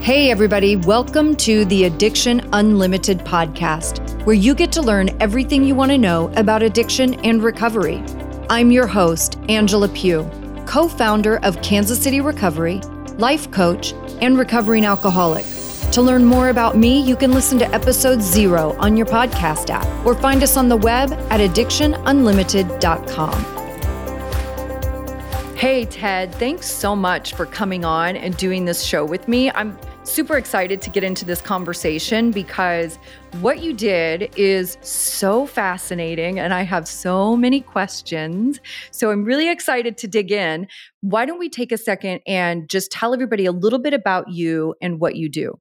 Hey, everybody, welcome to the Addiction Unlimited podcast, where you get to learn everything you want to know about addiction and recovery. I'm your host, Angela Pugh, co founder of Kansas City Recovery, life coach, and recovering alcoholic. To learn more about me, you can listen to episode zero on your podcast app or find us on the web at addictionunlimited.com. Hey, Ted, thanks so much for coming on and doing this show with me. I'm super excited to get into this conversation because what you did is so fascinating and I have so many questions. So I'm really excited to dig in. Why don't we take a second and just tell everybody a little bit about you and what you do?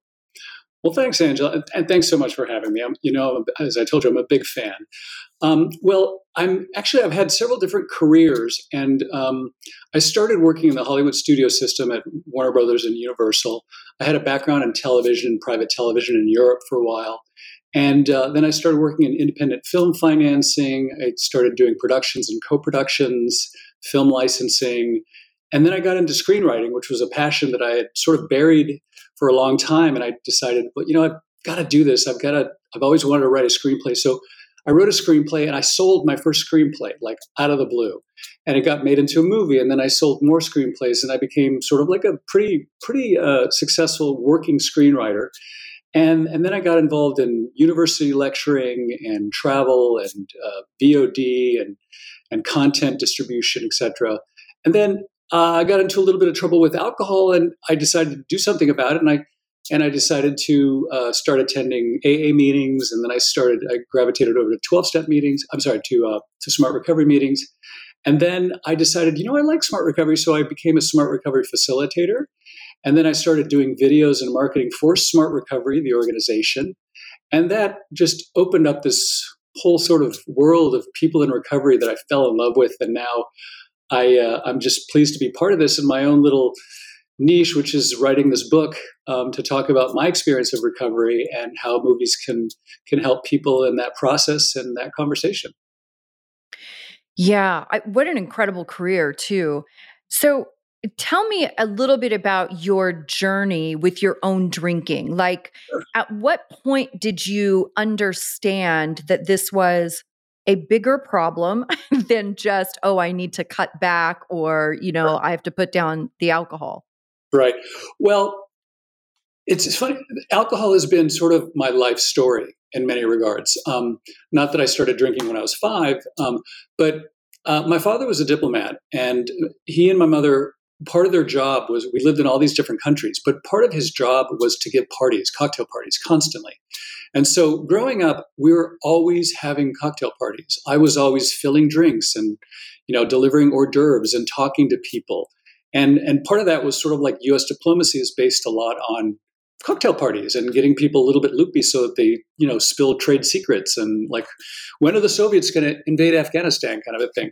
Well, thanks, Angela, and thanks so much for having me. I'm, you know, as I told you, I'm a big fan. Um, well, I'm actually I've had several different careers, and um, I started working in the Hollywood studio system at Warner Brothers and Universal. I had a background in television, private television in Europe for a while, and uh, then I started working in independent film financing. I started doing productions and co-productions, film licensing, and then I got into screenwriting, which was a passion that I had sort of buried for a long time. And I decided, well, you know, I've got to do this. I've got to. I've always wanted to write a screenplay, so I wrote a screenplay and I sold my first screenplay like out of the blue. And it got made into a movie. And then I sold more screenplays and I became sort of like a pretty, pretty uh, successful working screenwriter. And, and then I got involved in university lecturing and travel and uh, VOD and, and content distribution, etc. And then uh, I got into a little bit of trouble with alcohol and I decided to do something about it. And I and I decided to uh, start attending AA meetings, and then I started. I gravitated over to twelve step meetings. I'm sorry to uh, to Smart Recovery meetings, and then I decided, you know, I like Smart Recovery, so I became a Smart Recovery facilitator, and then I started doing videos and marketing for Smart Recovery, the organization, and that just opened up this whole sort of world of people in recovery that I fell in love with, and now I uh, I'm just pleased to be part of this in my own little niche, which is writing this book um, to talk about my experience of recovery and how movies can can help people in that process and that conversation. Yeah, I, what an incredible career too. So tell me a little bit about your journey with your own drinking. Like, sure. at what point did you understand that this was a bigger problem than just, oh, I need to cut back or, you know, I have to put down the alcohol? Right. Well, it's, it's funny. Alcohol has been sort of my life story in many regards. Um, not that I started drinking when I was five, um, but uh, my father was a diplomat, and he and my mother. Part of their job was we lived in all these different countries, but part of his job was to give parties, cocktail parties, constantly. And so growing up, we were always having cocktail parties. I was always filling drinks and, you know, delivering hors d'oeuvres and talking to people. And, and part of that was sort of like US diplomacy is based a lot on cocktail parties and getting people a little bit loopy so that they, you know, spill trade secrets and like, when are the Soviets going to invade Afghanistan kind of a thing.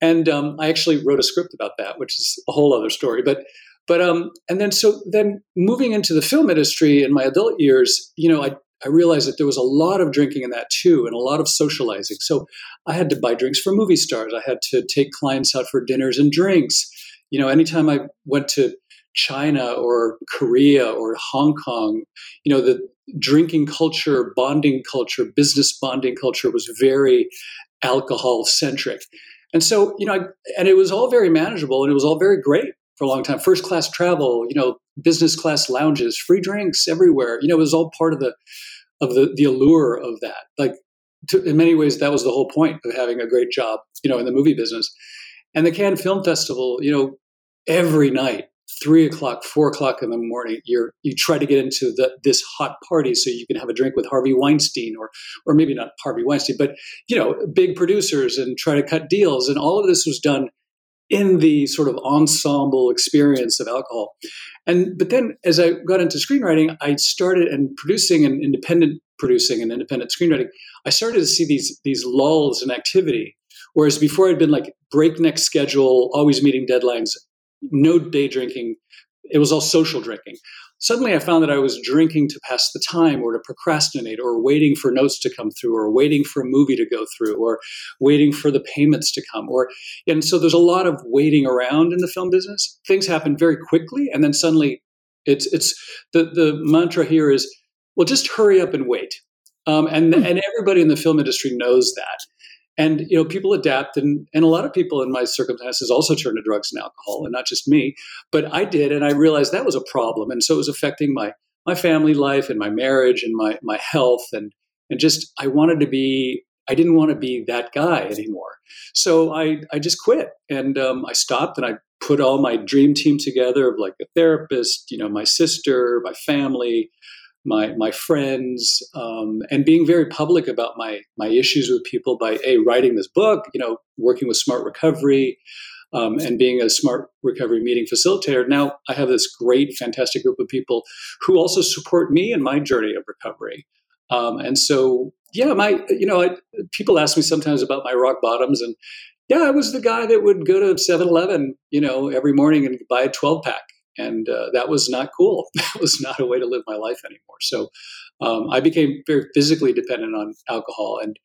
And um, I actually wrote a script about that, which is a whole other story. But but um, and then so then moving into the film industry in my adult years, you know, I I realized that there was a lot of drinking in that too, and a lot of socializing. So I had to buy drinks for movie stars. I had to take clients out for dinners and drinks you know, anytime I went to China or Korea or Hong Kong, you know, the drinking culture, bonding culture, business bonding culture was very alcohol centric. And so, you know, I, and it was all very manageable and it was all very great for a long time. First class travel, you know, business class lounges, free drinks everywhere. You know, it was all part of the of the the allure of that. Like to, in many ways, that was the whole point of having a great job, you know, in the movie business. And the Cannes Film Festival, you know, every night, three o'clock, four o'clock in the morning, you're you try to get into the, this hot party so you can have a drink with Harvey Weinstein or or maybe not Harvey Weinstein, but you know, big producers and try to cut deals. And all of this was done in the sort of ensemble experience of alcohol. And but then as I got into screenwriting, I started and producing and independent producing and independent screenwriting, I started to see these these lulls in activity. Whereas before I'd been like breakneck schedule, always meeting deadlines, no day drinking. It was all social drinking. Suddenly, I found that I was drinking to pass the time or to procrastinate or waiting for notes to come through or waiting for a movie to go through or waiting for the payments to come. Or, and so there's a lot of waiting around in the film business. Things happen very quickly, and then suddenly It's it's the the mantra here is well, just hurry up and wait. Um, and hmm. and everybody in the film industry knows that. And you know, people adapt, and and a lot of people in my circumstances also turn to drugs and alcohol, and not just me. But I did, and I realized that was a problem, and so it was affecting my my family life and my marriage and my my health, and and just I wanted to be I didn't want to be that guy anymore. So I, I just quit and um, I stopped and I put all my dream team together of like a therapist, you know, my sister, my family, my my friends, um, and being very public about my my issues with people by a writing this book, you know, working with Smart Recovery. Um, and being a smart recovery meeting facilitator, now I have this great, fantastic group of people who also support me in my journey of recovery. Um, and so yeah, my you know, I, people ask me sometimes about my rock bottoms, and yeah, I was the guy that would go to 7-Eleven, you know, every morning and buy a 12 pack, and uh, that was not cool. That was not a way to live my life anymore. So um, I became very physically dependent on alcohol and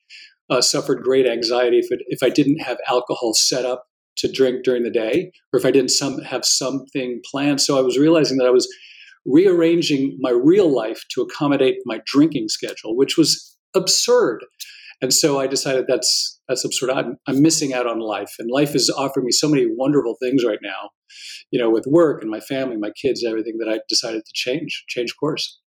uh, suffered great anxiety if it, if I didn't have alcohol set up to drink during the day, or if I didn't some have something planned. So I was realizing that I was rearranging my real life to accommodate my drinking schedule, which was absurd. And so I decided that's that's absurd. I'm, I'm missing out on life, and life is offering me so many wonderful things right now, you know, with work and my family, my kids, everything that I decided to change, change course.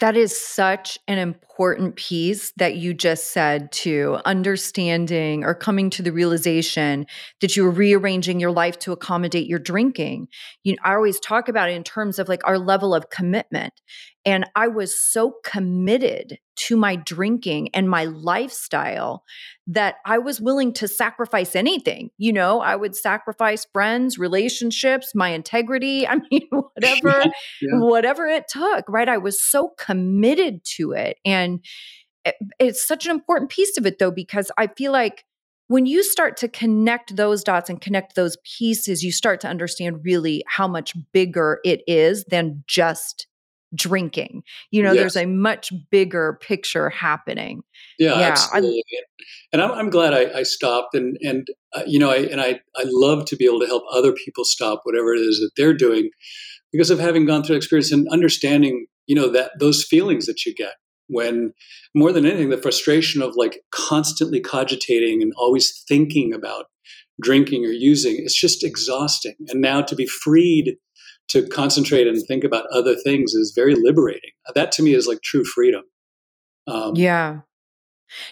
That is such an important piece that you just said to understanding or coming to the realization that you were rearranging your life to accommodate your drinking. You know, I always talk about it in terms of like our level of commitment. And I was so committed to my drinking and my lifestyle that I was willing to sacrifice anything. You know, I would sacrifice friends, relationships, my integrity. I mean, whatever, yeah, whatever it took, right? I was so committed to it. And it, it's such an important piece of it, though, because I feel like when you start to connect those dots and connect those pieces, you start to understand really how much bigger it is than just drinking. You know, yes. there's a much bigger picture happening. Yeah, yeah absolutely. I, and I'm, I'm glad I, I, stopped, and and uh, you know, I and I I love to be able to help other people stop whatever it is that they're doing, because of having gone through experience and understanding, you know, that those feelings that you get when more than anything the frustration of like constantly cogitating and always thinking about drinking or using it's just exhausting and now to be freed to concentrate and think about other things is very liberating. That to me is like true freedom. Um, yeah.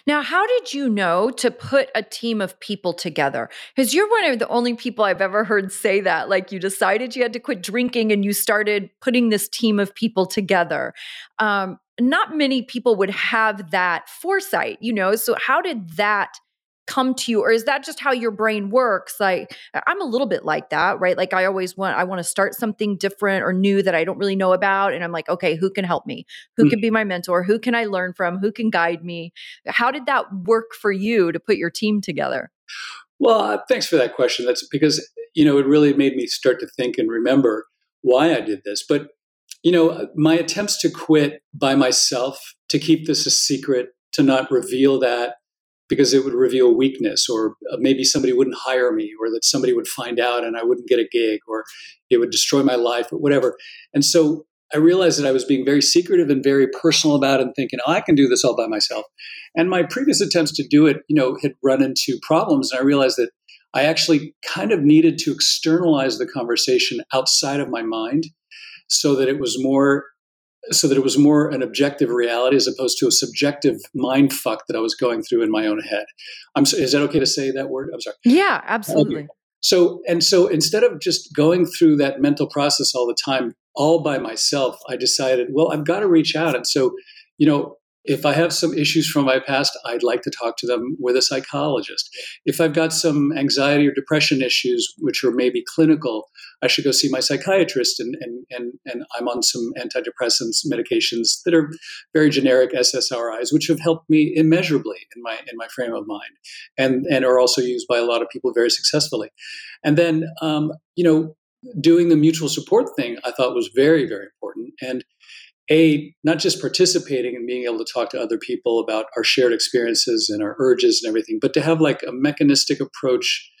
Now, how did you know to put a team of people together? Because you're one of the only people I've ever heard say that. Like you decided you had to quit drinking and you started putting this team of people together. Um, not many people would have that foresight, you know? So, how did that come to you or is that just how your brain works? Like i'm a little bit like that right? Like i always want i want to start something different or new that i don't really know about and i'm like okay who can help me? Who mm. can be my mentor? Who can i learn from? Who can guide me? How did that work for you to put your team together? Well uh, thanks for that question. That's because you know it really made me start to think and remember why i did this. But you know uh, my attempts to quit by myself to keep this a secret to not reveal that because it would reveal weakness or uh, maybe somebody wouldn't hire me or that somebody would find out and I wouldn't get a gig or it would destroy my life or whatever. And so I realized that I was being very secretive and very personal about it and thinking, oh, I can do this all by myself. And my previous attempts to do it, you know, had run into problems. And I realized that I actually kind of needed to externalize the conversation outside of my mind so that it was more so that it was more an objective reality as opposed to a subjective mind fuck that I was going through in my own head. I'm so, is that okay to say that word? I'm sorry. Yeah, absolutely. Okay. So and so instead of just going through that mental process all the time all by myself, I decided, well, I've got to reach out. And so, you know, if I have some issues from my past, I'd like to talk to them with a psychologist. If I've got some anxiety or depression issues, which are maybe clinical, I should go see my psychiatrist. And, and, and, and I'm on some antidepressants medications that are very generic SSRIs, which have helped me immeasurably in my, in my frame of mind and, and are also used by a lot of people very successfully. And then, um, you know, doing the mutual support thing I thought was very, very important. And a not just participating and being able to talk to other people about our shared experiences and our urges and everything but to have like a mechanistic approach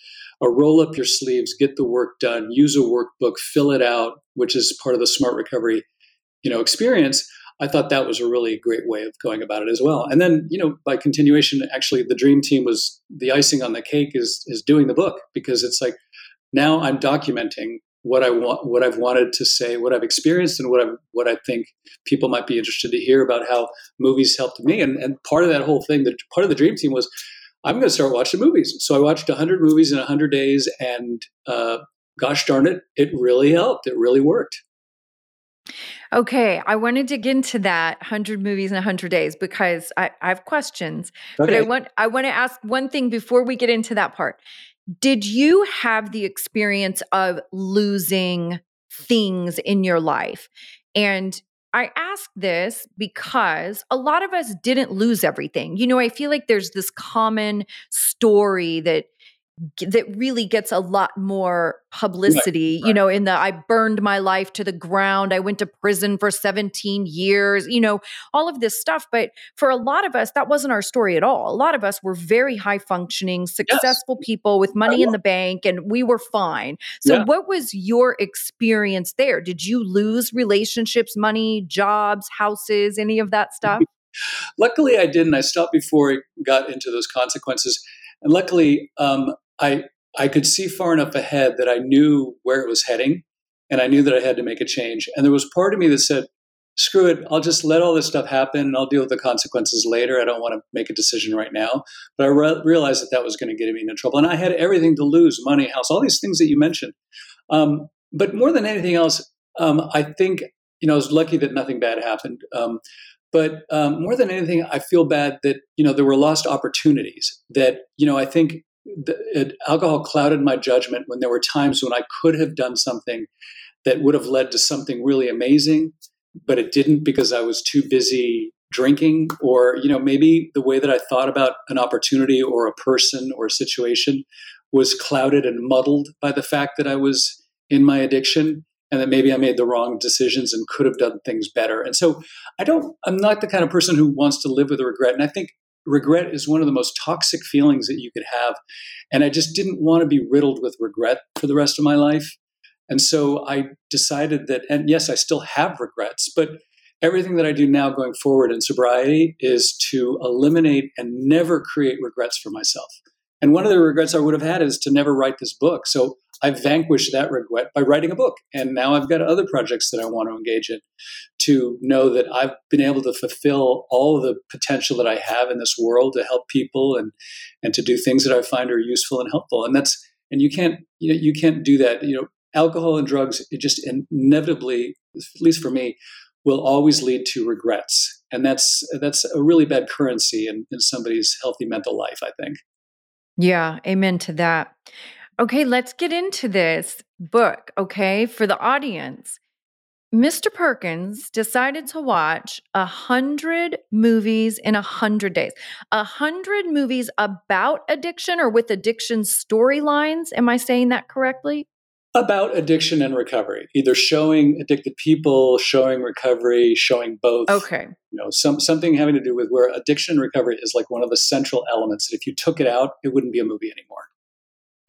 a roll up your sleeves, get the work done, use a workbook, fill it out, which is part of the smart recovery, you know, experience. I thought that was a really great way of going about it as well. And then, you know, by continuation, actually, the dream team was the icing on the cake is is doing the book because it's like now I'm documenting what I want, what I've wanted to say, what I've experienced, and what I what I think people might be interested to hear about how movies helped me. And and part of that whole thing, that part of the dream team was I'm going to start watching movies. So I watched 100 movies in 100 days, and uh, gosh darn it, it really helped. It really worked. Okay, I want to dig into that 100 movies in 100 days because I, I have questions. Okay. But I want I want to ask one thing before we get into that part. Did you have the experience of losing things in your life? And I ask this because a lot of us didn't lose everything. You know, I feel like there's this common story that that really gets a lot more publicity right, you know in the i burned my life to the ground. I went to prison for 17 years you know all of this stuff but for a lot of us that wasn't our story at all. A lot of us were very high functioning successful yes. people with money in the bank and we were fine. So yeah. what was your experience there? Did you lose relationships money jobs houses any of that stuff? Luckily i didn't. I stopped before it got into those consequences and luckily um, I I could see far enough ahead that I knew where it was heading, and I knew that I had to make a change. And there was part of me that said, "Screw it! I'll just let all this stuff happen, and I'll deal with the consequences later. I don't want to make a decision right now." But I re- realized that that was going to get me into trouble, and I had everything to lose: money, house, all these things that you mentioned. Um, but more than anything else, um, I think you know I was lucky that nothing bad happened. Um, but um, more than anything, I feel bad that you know there were lost opportunities. That you know I think it, alcohol clouded my judgment when there were times when I could have done something that would have led to something really amazing, but it didn't because I was too busy drinking or you know maybe the way that I thought about an opportunity or a person or a situation was clouded and muddled by the fact that I was in my addiction and that maybe I made the wrong decisions and could have done things better. And so I don't I'm not the kind of person who wants to live with regret and I think regret is one of the most toxic feelings that you could have. And I just didn't want to be riddled with regret for the rest of my life. And so I decided that, and yes, I still have regrets, but everything that I do now going forward in sobriety is to eliminate and never create regrets for myself. And one of the regrets I would have had is to never write this book. So I vanquished that regret by writing a book. And now I've got other projects that I want to engage in to know that I've been able to fulfill all the potential that I have in this world to help people and, and to do things that I find are useful and helpful. And that's, and you can't, you know, you can't do that. You know, alcohol and drugs, it just inevitably, at least for me, will always lead to regrets. And that's, that's a really bad currency in, in somebody's healthy mental life, I think. Yeah, amen to that. Okay, let's get into this book, okay, for the audience. Mr. Perkins decided to watch a hundred movies in a hundred days. A hundred movies about addiction or with addiction storylines. Am I saying that correctly? About addiction and recovery, either showing addicted people, showing recovery, showing both. Okay. You know, some something having to do with where addiction and recovery is like one of the central elements. That if you took it out, it wouldn't be a movie anymore.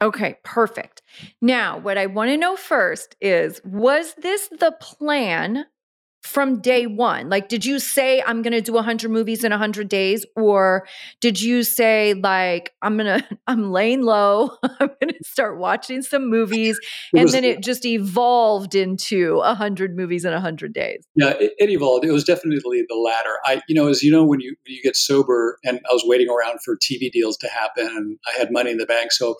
Okay, perfect. Now, what I want to know first is was this the plan from day one? Like, did you say, I'm going to do 100 movies in 100 days? Or did you say, like, I'm going to, I'm laying low, I'm going to start watching some movies, and was, then it just evolved into 100 movies in 100 days? Yeah, it, it, evolved. It was definitely the latter. I, you know, as you know, when you, when you get sober, and I was waiting around for TV deals to happen, and I had money in the bank. So,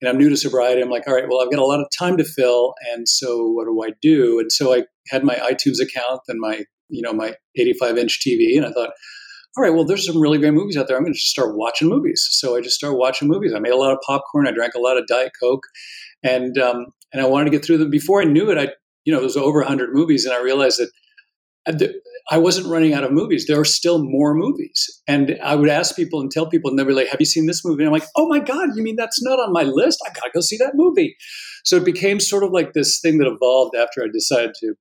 and I'm new to sobriety. I'm like, all right, well, I've got a lot of time to fill, and so what do I do? And so I had my iTunes account and my, you know, my 85 inch TV, and I thought, all right, well, there's some really great movies out there. I'm going to just start watching movies. So I just started watching movies. I made a lot of popcorn. I drank a lot of Diet Coke, and um, and I wanted to get through them. Before I knew it, I, you know, there was over 100 movies, and I realized that I wasn't running out of movies. There are still more movies. And I would ask people and tell people, and they'd be like, Have you seen this movie? And I'm like, Oh my God, you mean that's not on my list? I got to go see that movie. So it became sort of like this thing that evolved after I decided to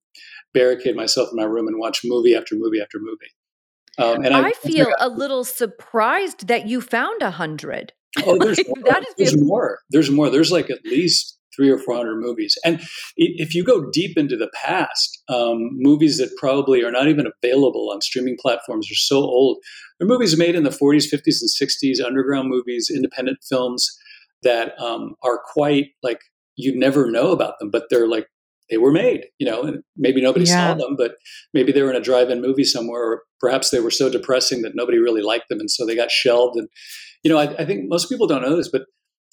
barricade myself in my room and watch movie after movie after movie. Um, and I, I feel a little surprised that you found a hundred. Oh, there's more. there's more. There's more. There's like at least three or four hundred movies. And if you go deep into the past, um, movies that probably are not even available on streaming platforms are so old. They're movies made in the 40s, 50s, and 60s, underground movies, independent films that um, are quite like you'd never know about them, but they're like they were made, you know, and maybe nobody yeah. saw them, but maybe they were in a drive-in movie somewhere, or perhaps they were so depressing that nobody really liked them, and so they got shelved. And you know, I, I think most people don't know this, but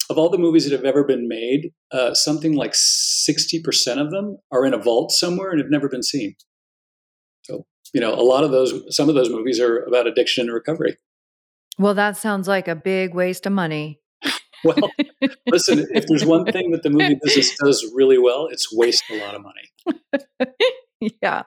of all the movies that have ever been made, uh, something like sixty percent of them are in a vault somewhere and have never been seen. So, you know, a lot of those, some of those movies are about addiction and recovery. Well, that sounds like a big waste of money. well, listen, if there's one thing that the movie business does really well, it's waste a lot of money. yeah.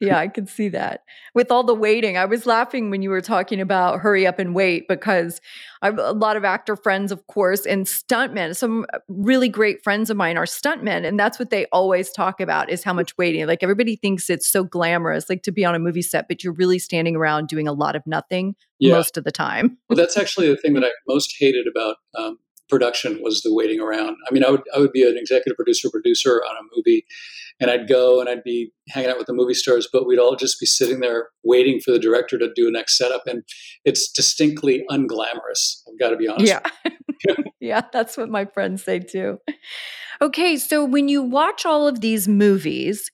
Yeah, I can see that. With all the waiting, I was laughing when you were talking about hurry up and wait because I have a lot of actor friends, of course, and stuntmen. Some really great friends of mine are stuntmen, and that's what they always talk about is how much waiting. Like everybody thinks it's so glamorous, like to be on a movie set, but you're really standing around doing a lot of nothing yeah. most of the time. well, that's actually the thing that I most hated about um, production was the waiting around. I mean, I would I would be an executive producer producer on a movie, and I'd go and I'd be hanging out with the movie stars, but we'd all just be sitting there waiting for the director to do a next setup, and it's distinctly unglamorous. I've got to be honest. Yeah, yeah, that's what my friends say too. Okay, so when you watch all of these movies,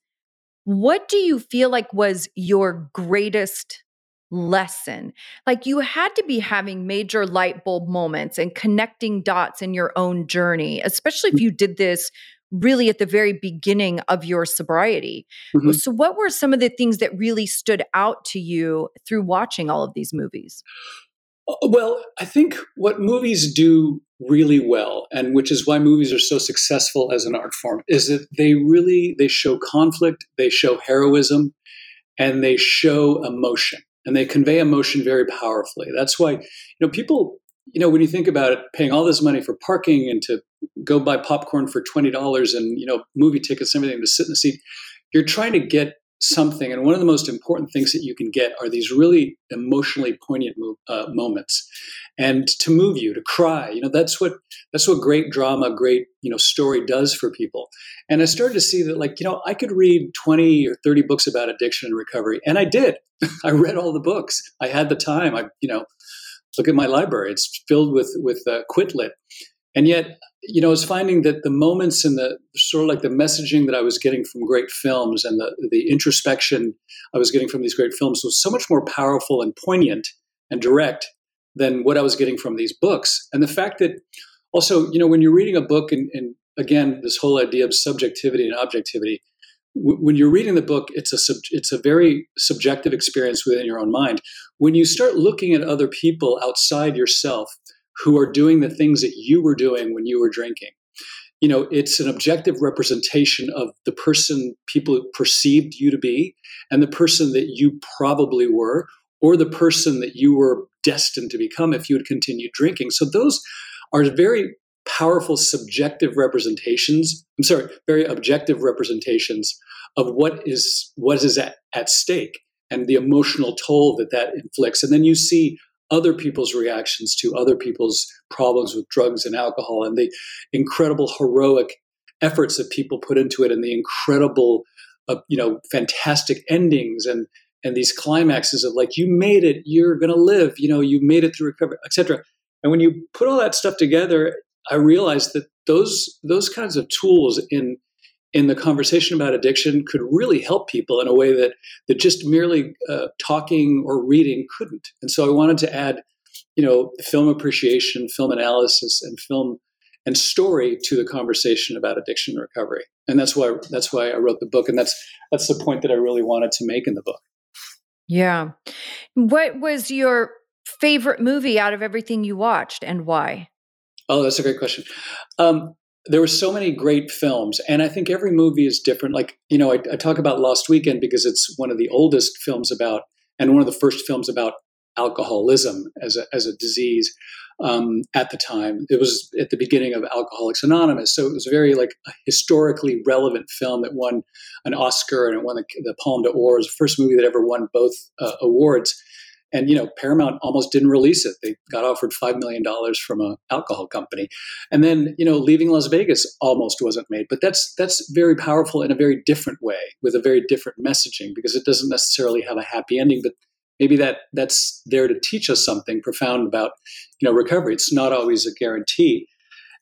what do you feel like was your greatest lesson. Like you had to be having major light bulb moments and connecting dots in your own journey, especially if mm. you did this really at the very beginning of your sobriety. Mm-hmm. So, what were some of the things that really stood out to you through watching all of these movies? Uh, well, I think what movies do really well and which is why movies are so successful as an art form is that they really they show conflict, they show heroism, and they show emotion and they convey emotion very powerfully. That's why, you know, people, you know, when you think about it, paying all this money for parking and to go buy popcorn for twenty dollars and you know movie tickets and everything to sit in the seat, you're trying to get something. And one of the most important things that you can get are these really emotionally poignant uh, moments, and to move you, to cry. You know, that's what that's what great drama, great you know story does for people. And I started to see that, like, you know, I could read twenty or thirty books about addiction and recovery, and I did. I read all the books. I had the time. I, you know, look at my library; it's filled with with uh, quit lit. And yet, you know, I was finding that the moments and the sort of like the messaging that I was getting from great films and the, the introspection I was getting from these great films was so much more powerful and poignant and direct than what I was getting from these books. And the fact that also, you know, when you're reading a book and, and again, this whole idea of subjectivity and objectivity, w- when you're reading the book, it's a sub- it's a very subjective experience within your own mind. When you start looking at other people outside yourself who are doing the things that you were doing when you were drinking. You know, it's an objective representation of the person people perceived you to be and the person that you probably were, or the person that you were destined to become if you had continued drinking. So those are very powerful subjective representations. I'm sorry, very objective representations of what is what is at, at stake and the emotional toll that that inflicts. And then you see other people's reactions to other people's problems with drugs and alcohol and the incredible heroic efforts that people put into it and the incredible uh, you know fantastic endings and and these climaxes of like you made it. You're going to live. You know you made it through recovery etc and when you put all that stuff together i realized that those those kinds of tools in in the conversation about addiction could really help people in a way that that just merely uh, talking or reading couldn't. And so I wanted to add, you know, film appreciation, film analysis, and film and story to the conversation about addiction recovery. And that's why that's why I wrote the book, and that's that's the point that I really wanted to make in the book. Yeah. What was your favorite movie out of everything you watched, and why? Oh, that's a great question. Um, there were so many great films, and I think every movie is different. Like you know, I, I, talk about Lost Weekend because it's one of the oldest films about, and one of the first films about alcoholism as a as a disease um, at the time. It was at the beginning of Alcoholics Anonymous, so it was very like a historically relevant film that won an Oscar and it won the, the Palme d'Or. It was the first movie that ever won both uh, awards. And you know Paramount almost didn't release it. They got offered five million dollars from an alcohol company, and then you know leaving Las Vegas almost wasn't made. But that's that's very powerful in a very different way with a very different messaging because it doesn't necessarily have a happy ending, but maybe that that's there to teach us something profound about you know recovery. It's not always a guarantee.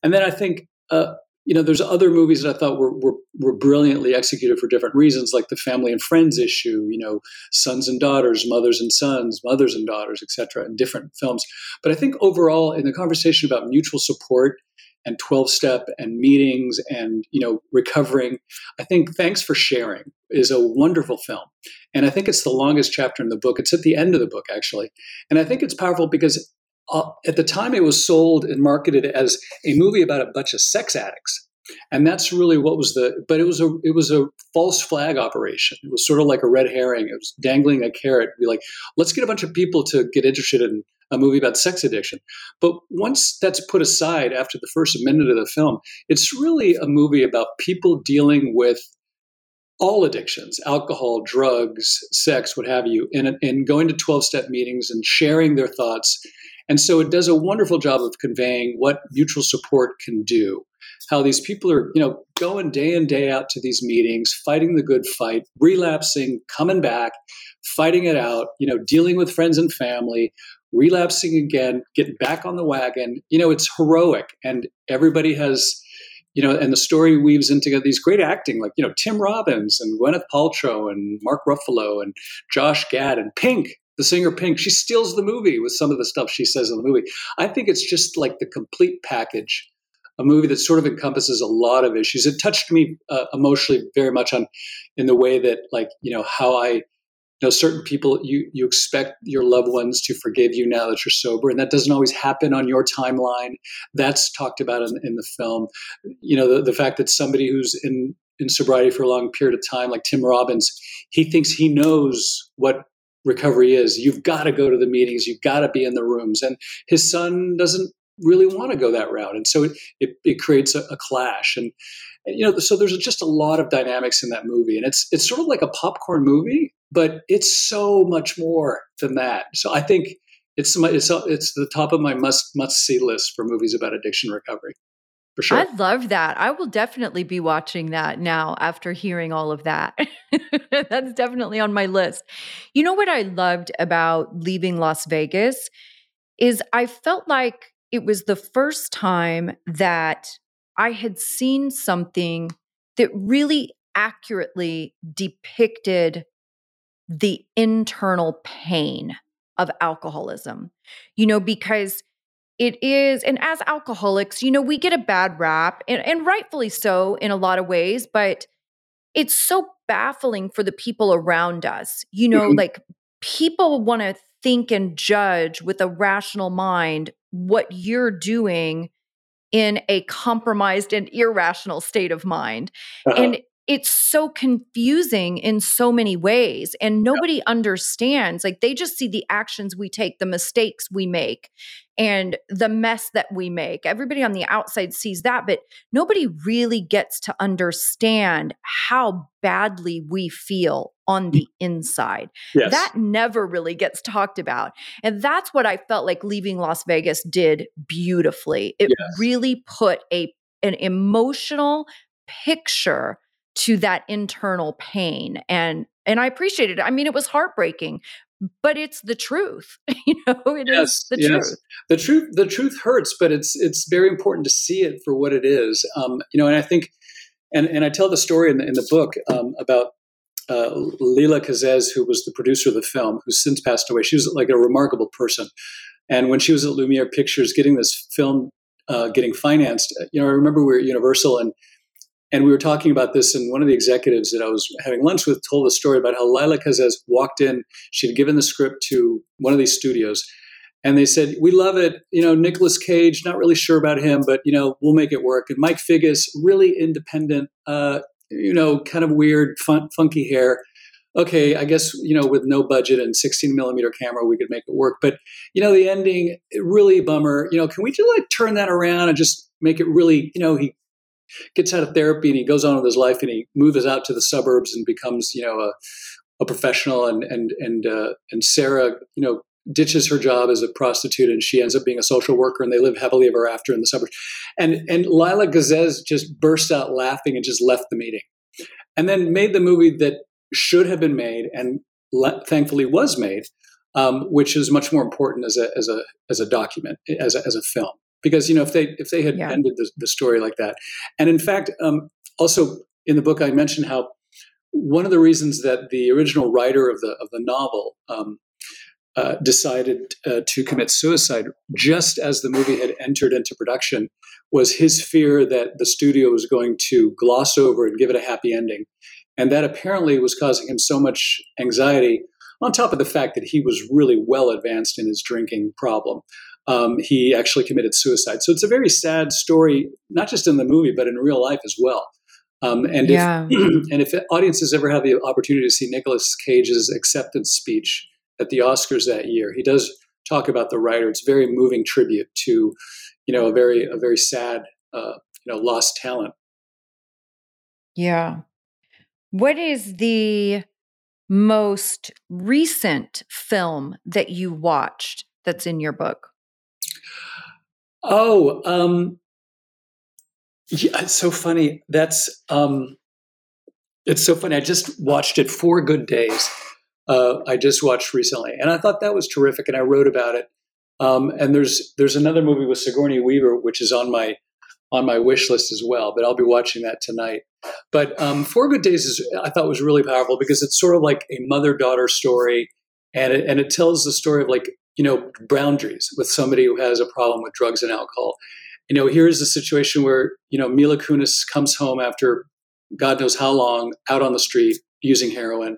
And then I think uh, you know, there's other movies that I thought were, were, were brilliantly executed for different reasons, like the family and friends issue. You know, sons and daughters, mothers and sons, mothers and daughters, etc. In different films. But I think overall, in the conversation about mutual support and 12 step and meetings and you know recovering i think thanks for sharing is a wonderful film and i think it's the longest chapter in the book it's at the end of the book actually and i think it's powerful because uh, at the time it was sold and marketed as a movie about a bunch of sex addicts. And that's really what was the but it was a it was a false flag operation. It was sort of like a red herring. It was dangling a carrot. Be like let's get a bunch of people to get interested in a movie about sex addiction. But once that's put aside after the first minute of the film it's really a movie about people dealing with all addictions alcohol drugs sex what have you and, and going to 12 step meetings and sharing their thoughts and so it does a wonderful job of conveying what mutual support can do. How these people are, you know, going day in, day out to these meetings, fighting the good fight, relapsing, coming back, fighting it out, you know, dealing with friends and family, relapsing again, getting back on the wagon. You know, it's heroic. And everybody has, you know, and the story weaves into these great acting, like, you know, Tim Robbins and Gwyneth Paltrow and Mark Ruffalo and Josh Gad and Pink, the singer Pink, she steals the movie with some of the stuff she says in the movie. I think it's just like the complete package, a movie that sort of encompasses a lot of issues. It touched me uh, emotionally very much on in the way that, like, you know, how I, you know, certain people you you expect your loved ones to forgive you now that you're sober, and that doesn't always happen on your timeline. That's talked about in, in the film. You know, the, the fact that somebody who's in in sobriety for a long period of time, like Tim Robbins, he thinks he knows what recovery is. You've got to go to the meetings, you've got to be in the rooms. And his son doesn't really want to go that route. And so it, it, it creates a, a clash. And, and, you know, so there's just a lot of dynamics in that movie. And it's, it's sort of like a popcorn movie, but it's so much more than that. So I think it's, it's, it's the top of my must, must see list for movies about addiction recovery for sure. I love that. I will definitely be watching that now after hearing all of that. That's definitely on my list. You know what I loved about leaving Las Vegas is I felt like it was the first time that I had seen something that really accurately depicted the internal pain of alcoholism. You know, because it is, and as alcoholics, you know, we get a bad rap, and, and rightfully so in a lot of ways, but it's so baffling for the people around us. You know, mm-hmm. like people want to think and judge with a rational mind what you're doing in a compromised and irrational state of mind. Uh-huh. And it's so confusing in so many ways and nobody understands like they just see the actions we take the mistakes we make and the mess that we make everybody on the outside sees that but nobody really gets to understand how badly we feel on the inside yes. that never really gets talked about and that's what i felt like leaving las vegas did beautifully it yes. really put a an emotional picture to that internal pain and and I appreciated it. I mean, it was heartbreaking, but it's the truth. you know, it yes, is the yes. truth. The truth, the truth hurts, but it's it's very important to see it for what it is. Um, you know, and I think, and and I tell the story in the in the book um, about uh, Leila Cazès, who was the producer of the film, who's since passed away. She was like a remarkable person, and when she was at Lumiere Pictures getting this film uh, getting financed, you know, I remember we were at Universal and and we were talking about this, and one of the executives that I was having lunch with told a story about how Leila Cazès walked in. She'd given the script to one of these studios, and they said, "We love it. You know, Nicolas Cage, not really sure about him, but you know, we'll make it work." And Mike Figgis, really independent, uh, you know, kind of weird, fun, funky hair. Okay, I guess you know, with no budget and 16 millimeter camera, we could make it work. But you know, the ending, really bummer. You know, can we just like turn that around and just make it really? You know, he gets out of therapy and he goes on with his life and he moves out to the suburbs and becomes you know a, a professional and and and uh, and Sarah you know ditches her job as a prostitute and she ends up being a social worker and they live happily ever after in the suburbs. And and Lila Cazès just burst out laughing and just left the meeting. And then made the movie that should have been made and le- thankfully was made, um, which is much more important as a as a as a document as a, as a film because you know if they if they had yeah. ended the, the, story like that, and in fact, um, also in the book I mentioned how one of the reasons that the original writer of the of the novel um, uh, decided uh, to commit suicide just as the movie had entered into production was his fear that the studio was going to gloss over and give it a happy ending, and that apparently was causing him so much anxiety. On top of the fact that he was really well advanced in his drinking problem, um, he actually committed suicide. So it's a very sad story, not just in the movie, but in real life as well. Um, and yeah. if and if audiences ever have the opportunity to see Nicolas Cage's acceptance speech at the Oscars that year, he does talk about the writer. It's a very moving tribute to, you know, a very a very sad, uh, you know, lost talent. Yeah. What is the most recent film that you watched that's in your book? Oh, um, yeah, it's so funny. That's um, it's so funny. I just watched it four good days. Uh, I just watched recently, and I thought that was terrific, and I wrote about it. Um, and there's there's another movie with Sigourney Weaver, which is on my on my wish list as well. But I'll be watching that tonight. But um, Four Good Days is I thought was really powerful because it's sort of like a mother daughter story, and it, and it tells the story of like you know boundaries with somebody who has a problem with drugs and alcohol you know, here's a situation where, you know, Mila Kunis comes home after God knows how long out on the street using heroin,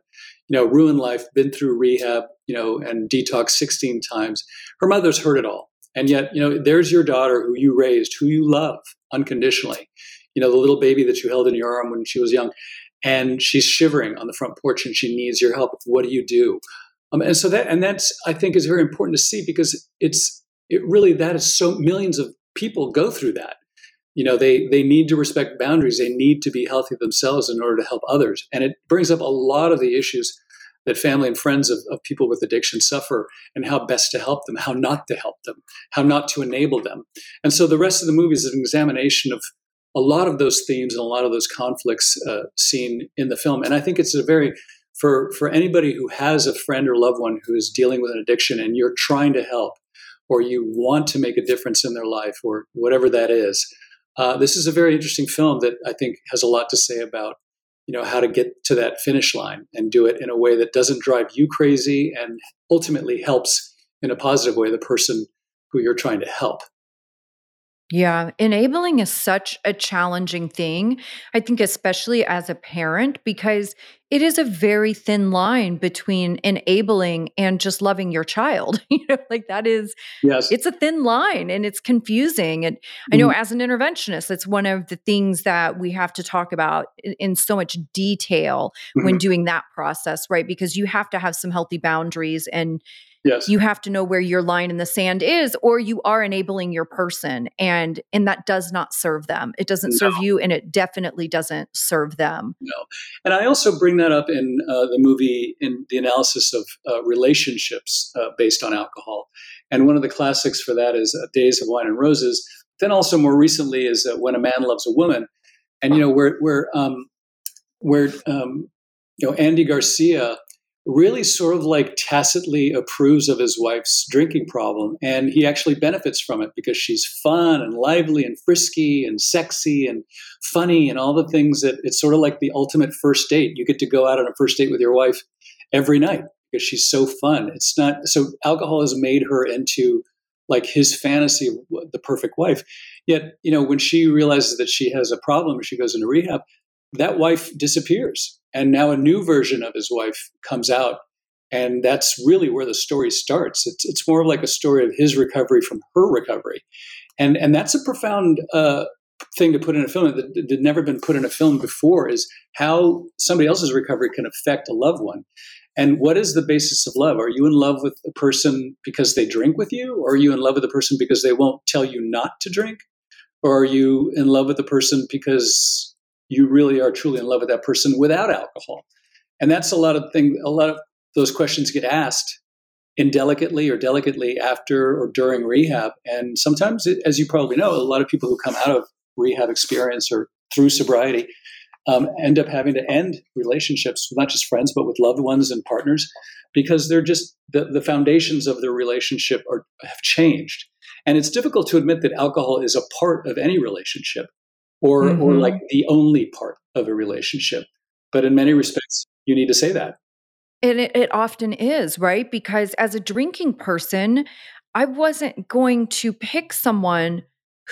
you know, ruined life, been through rehab, you know, and detox 16 times. Her mother's heard it all. And yet, you know, there's your daughter who you raised, who you love unconditionally. You know, the little baby that you held in your arm when she was young. And she's shivering on the front porch and she needs your help. What do you do? Um, and so that, and that's, I think, is very important to see because it's, it really, that is so millions of people go through that. You know, they they need to respect boundaries. They need to be healthy themselves in order to help others. And it brings up a lot of the issues that family and friends of, of people with addiction suffer and how best to help them, how not to help them, how not to enable them. And so the rest of the movie is an examination of a lot of those themes and a lot of those conflicts uh, seen in the film. And I think it's a very for for anybody who has a friend or loved one who is dealing with an addiction and you're trying to help or you want to make a difference in their life or whatever that is. Uh, this is a very interesting film that I think has a lot to say about you know how to get to that finish line and do it in a way that doesn't drive you crazy and ultimately helps in a positive way the person who you're trying to help. Yeah, enabling is such a challenging thing. I think, especially as a parent, because it is a very thin line between enabling and just loving your child. you know, like that is, yes, it's a thin line and it's confusing. And mm-hmm. I know mm-hmm. as an interventionist, it's one of the things that we have to talk about in, in so much detail mm-hmm. when doing that process, right? Because you have to have some healthy boundaries and Yes. You have to know where your line in the sand is or you are enabling your person and and that does not serve them. It doesn't no. serve you and it definitely doesn't serve them. No. And I also bring that up in uh, the movie in the analysis of uh, relationships uh, based on alcohol. And one of the classics for that is uh, Days of Wine and Roses. Then also more recently is uh, When a Man Loves a Woman. And you know where where um, where um, you know Andy Garcia really sort of like tacitly approves of his wife's drinking problem. And he actually benefits from it because she's fun and lively and frisky and sexy and funny and all the things that it's sort of like the ultimate first date. You get to go out on a first date with your wife every night because she's so fun. It's not so alcohol has made her into like his fantasy of the perfect wife. Yet, you know, when she realizes that she has a problem, she goes into rehab, that wife disappears and now a new version of his wife comes out and that's really where the story starts. It's, it's more like a story of his recovery from her recovery. And and that's a profound uh, thing to put in a film that had never been put in a film before is how somebody else's recovery can affect a loved one. And what is the basis of love? Are you in love with a person because they drink with you? Or are you in love with a person because they won't tell you not to drink? Or are you in love with a person because you really are truly in love with that person without alcohol. And that's a lot of thing. A lot of those questions get asked indelicately or delicately after or during rehab. And sometimes, it, as you probably know, a lot of people who come out of rehab experience or through sobriety um, end up having to end relationships, not just friends, but with loved ones and partners, because they're just the, the foundations of their relationship are, have changed. And it's difficult to admit that alcohol is a part of any relationship or, mm-hmm. or like the only part of a relationship. But in many respects, you need to say that. And it, it often is, right? Because as a drinking person, I wasn't going to pick someone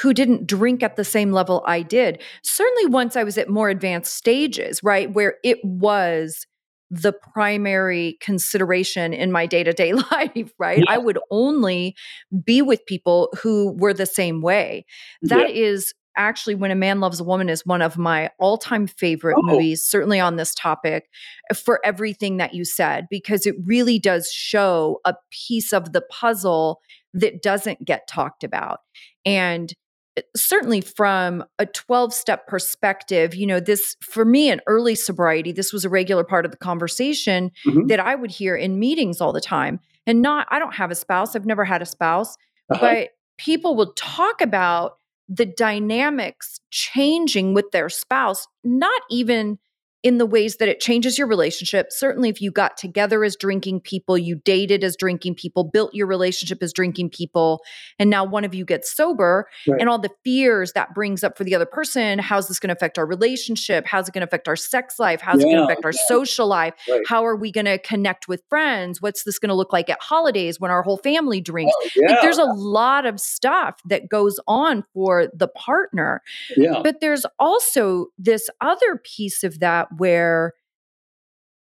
who didn't drink at the same level I did. Certainly, once I was at more advanced stages, right, where it was the primary consideration in my day to day life, right? Yeah. I would only be with people who were the same way. That yeah. is actually when a man loves a woman is one of my all-time favorite oh. movies certainly on this topic for everything that you said because it really does show a piece of the puzzle that doesn't get talked about and eh, certainly from a 12 step perspective you know this for me in early sobriety this was a regular part of the conversation mm-hmm. that i would hear in meetings all the time and not i don't have a spouse i've never had a spouse uh-huh. but people will talk about the dynamics changing with their spouse, not even in the ways that it changes your relationship. Certainly, if you got together as drinking people, you dated as drinking people, built your relationship as drinking people, and now one of you gets sober, right. and all the fears that brings up for the other person how's this going to affect our relationship? How's it going to affect our sex life? How's yeah, it going to affect our social life? Right. How are we going to connect with friends? What's this going to look like at holidays when our whole family drinks? Oh, yeah. Like, there's a lot of stuff that goes on for the partner. Yeah. But there's also this other piece of that where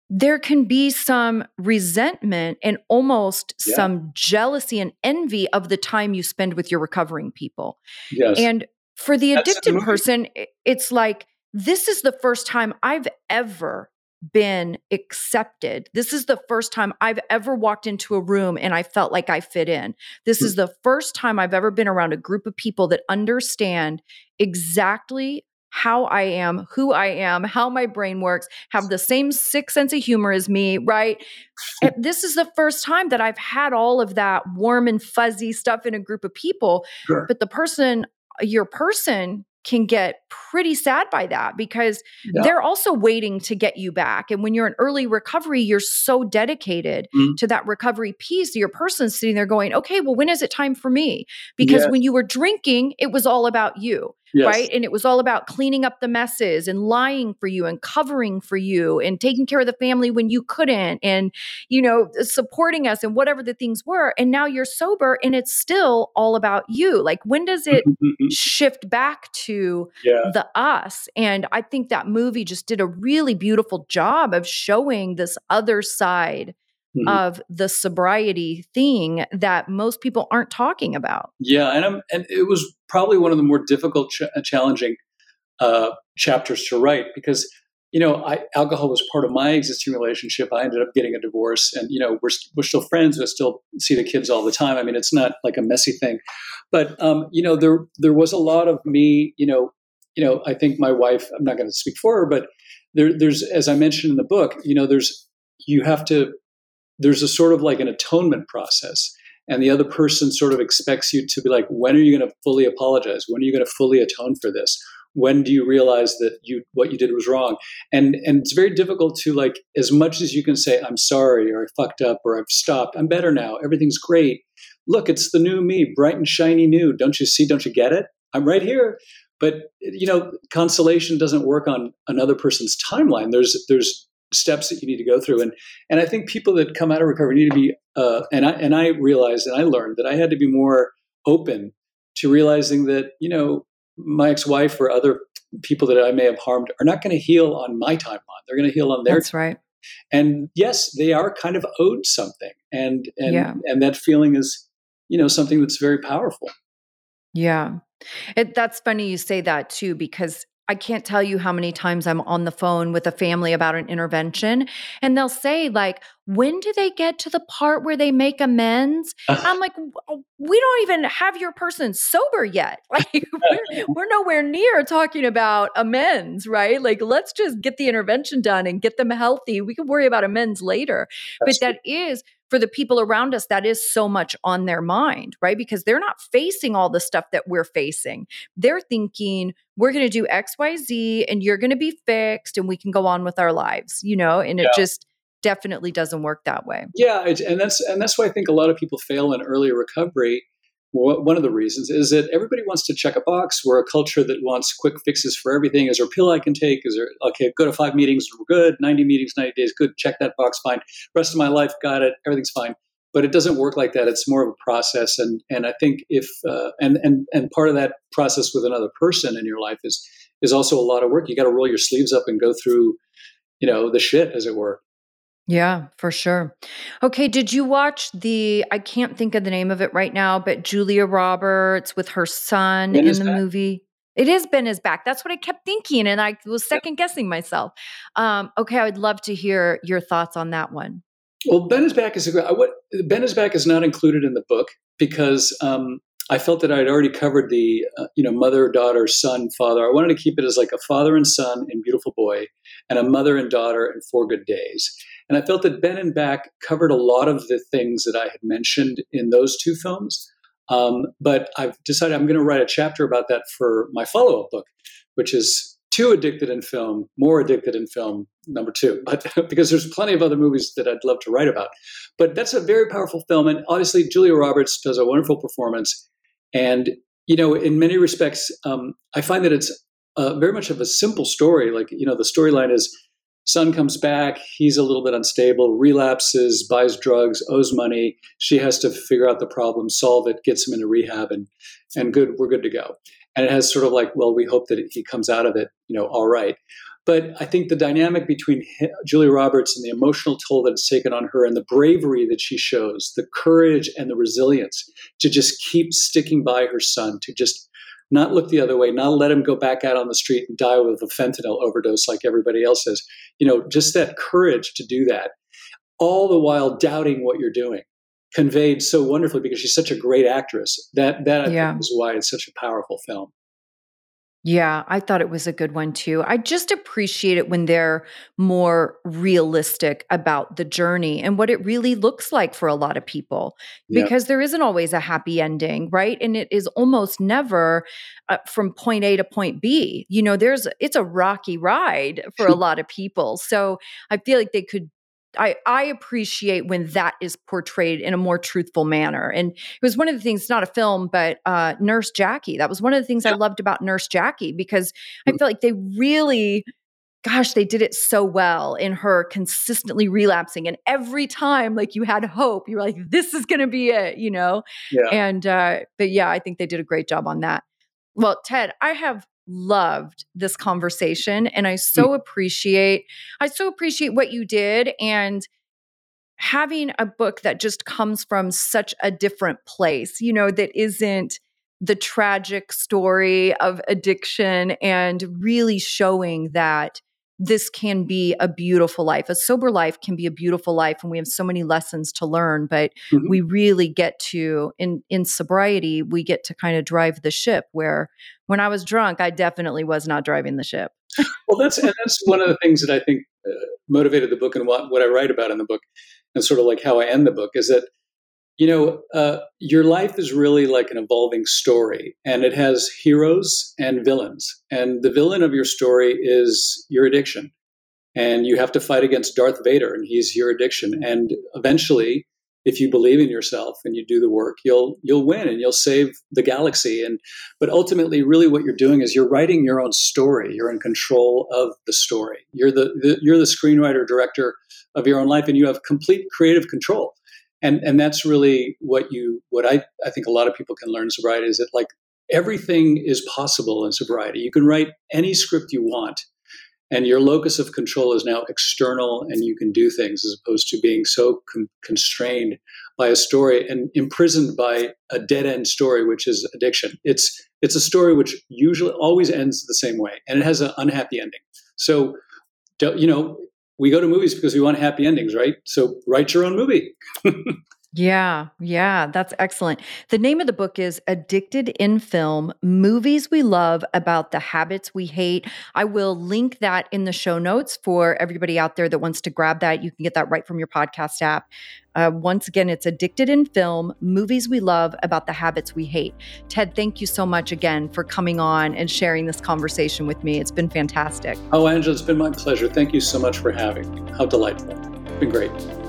there can be some resentment and almost yeah. some jealousy and envy of the time you spend with your recovering people. Yes. And for the addicted person, it's like, this is the first time I've ever been accepted. This is the first time I've ever walked into a room and I felt like I fit in. This mm-hmm. is the first time I've ever been around a group of people that understand exactly how I am, who I am, how my brain works, have the same sick sense of humor as me, right? This is the first time that I've had all of that warm and fuzzy stuff in a group of people. Sure. But the person, your person can get pretty sad by that because yeah. they're also waiting to get you back. And when you're in early recovery, you're so dedicated mm-hmm. to that recovery piece. Your person's sitting there going, okay, well, when is it time for me? Because when you were drinking, it was all about you. Yes. right? And it was all about cleaning up the messes and lying for you and covering for you and taking care of the family when you couldn't and, you know, supporting us and whatever the things were. And now you're sober and it's still all about you. Like, when does it mm-hmm. shift back to yeah. the us? And I think that movie just did a really beautiful job of showing this other side. Mm-hmm. of the sobriety thing that most people aren't talking about. Yeah, and I'm, and it was probably one of the more difficult, ch- uh, challenging uh, chapters to write because you know I, alcohol was part of my existing relationship. I ended up getting a divorce, and you know we're we're still friends. We still see the kids all the time. I mean, it's not like a messy thing, but um, you know there there was a lot of me. You know, you know I think my wife. I'm not going to speak for her, but there, there's as I mentioned in the book. You know, there's you have to there's a sort of like an atonement process and the other person sort of expects you to be like when are you going to fully apologize? When are you going to fully atone for this? When do you realize that you what you did was wrong? And and it's very difficult to like as much as you can say i'm sorry or i fucked up or i've stopped i'm better now. Everything's great. Look it's the new me bright and shiny new. Don't you see? Don't you get it? I'm right here. But you know consolation doesn't work on another person's timeline. There's there's steps that you need to go through. And and I think people that come out of recovery need to be uh, and I and I realized and I learned that I had to be more open to realizing that you know my ex-wife or other people that I may have harmed are not going to heal on my timeline. They're going to heal on their. That's right. And yes, they are kind of owed something, and and yeah. and that feeling is you know something that's very powerful. Yeah. It, that's funny you say that too, because I can't tell you how many times I'm on the phone with a family about an intervention and they'll say like when do they get to the part where they make amends? I'm like oh, we don't even have your person sober yet. Like we're, we're nowhere near talking about amends, right? Like let's just get the intervention done and get them healthy. We can worry about amends later. But that is for the people around us, that is so much on their mind, right? Because they're not facing all the stuff that we're facing. They're thinking, we're going to do XYZ and you're going to be fixed and we can go on with our lives, you know? And it just, definitely doesn't work that way. Yeah, and that's and that's why I think a lot of people fail in early recovery one of the reasons is that everybody wants to check a box. We're a culture that wants quick fixes for everything. Is there a pill I can take? Is there okay? Go to five meetings, we're good. Ninety meetings, ninety days, good. Check that box, fine. Rest of my life, got it. Everything's fine. But it doesn't work like that. It's more of a process, and and I think if uh, and and and part of that process with another person in your life is is also a lot of work. You got to roll your sleeves up and go through, you know, the shit, as it were. Yeah, for sure. Okay, did you watch the I can't think of the name of it right now, but Julia Roberts with her son ben in the back. movie? It is Ben is back. That's what I kept thinking and I was second guessing myself. Um, okay, I would love to hear your thoughts on that one. Well, Ben is back is a what Ben is back is not included in the book because um, I felt that I had already covered the, uh, you know, mother, daughter, son, father. I wanted to keep it as like a father and son in Beautiful Boy, and a mother and daughter in Four Good Days. And I felt that Ben and Back covered a lot of the things that I had mentioned in those two films. Um, but I've decided I'm going to write a chapter about that for my follow up book, which is Too Addicted in Film, More Addicted in Film, number two. But because there's plenty of other movies that I'd love to write about. But that's a very powerful film. And obviously, Julia Roberts does a wonderful performance. And, you know, in many respects, um, I find that it's uh, very much of a simple story. Like, you know, the storyline is son comes back, he's a little bit unstable, relapses, buys drugs, owes money. She has to figure out the problem, solve it, gets him into rehab, and and good, we're good to go. And it has sort of like, well, we hope that he comes out of it, you know, all right. But I think the dynamic between Julia Roberts and the emotional toll that it's taken on her and the bravery that she shows, the courage and the resilience to just keep sticking by her son, to just not look the other way, not let him go back out on the street and die with a fentanyl overdose like everybody else is. You know, just that courage to do that, all the while doubting what you're doing, conveyed so wonderfully because she's such a great actress. That that I yeah. think is why it's such a powerful film. Yeah, I thought it was a good one too. I just appreciate it when they're more realistic about the journey and what it really looks like for a lot of people because there isn't always a happy ending, right? And it is almost never uh, from point A to point B. You know, there's it's a rocky ride for a lot of people. So I feel like they could I, I appreciate when that is portrayed in a more truthful manner. And it was one of the things, not a film, but uh, Nurse Jackie. That was one of the things yeah. I loved about Nurse Jackie because I mm. feel like they really, gosh, they did it so well in her consistently relapsing. And every time, like you had hope, you were like, this is going to be it, you know? Yeah. And, uh, but yeah, I think they did a great job on that. Well, Ted, I have loved this conversation and I so mm. appreciate I so appreciate what you did and having a book that just comes from such a different place, you know, that isn't the tragic story of addiction and really showing that this can be a beautiful life. A sober life can be a beautiful life and we have so many lessons to learn, but mm-hmm. we really get to in in sobriety, we get to kind of drive the ship where when I was drunk, I definitely was not driving the ship. well, that's and that's one of the things that I think uh, motivated the book and what what I write about in the book and sort of like how I end the book is that you know, uh, your life is really like an evolving story, and it has heroes and villains. And the villain of your story is your addiction. And you have to fight against Darth Vader, and he's your addiction. And eventually, if you believe in yourself and you do the work, you'll you'll win and you'll save the galaxy. And but ultimately, really, what you're doing is you're writing your own story. You're in control of the story. You're the, the you're the screenwriter director of your own life, and you have complete creative control and and that's really what you what I I think a lot of people can learn sobriety is that like everything is possible in sobriety. You can write any script you want, and your locus of control is now external, and you can do things as opposed to being so con- constrained by a story and imprisoned by a dead end story, which is addiction. It's it's a story which usually always ends the same way, and it has an unhappy ending. So, you know, we go to movies because we want happy endings, right? So write your own movie. Yeah, yeah, that's excellent. The name of the book is Addicted in Film Movies We Love About the Habits We Hate. I will link that in the show notes for everybody out there that wants to grab that. You can get that right from your podcast app. Uh, once again, it's Addicted in Film Movies We Love About the Habits We Hate. Ted, thank you so much again for coming on and sharing this conversation with me. It's been fantastic. Oh, Angela, it's been my pleasure. Thank you so much for having me. How delightful. It's been great.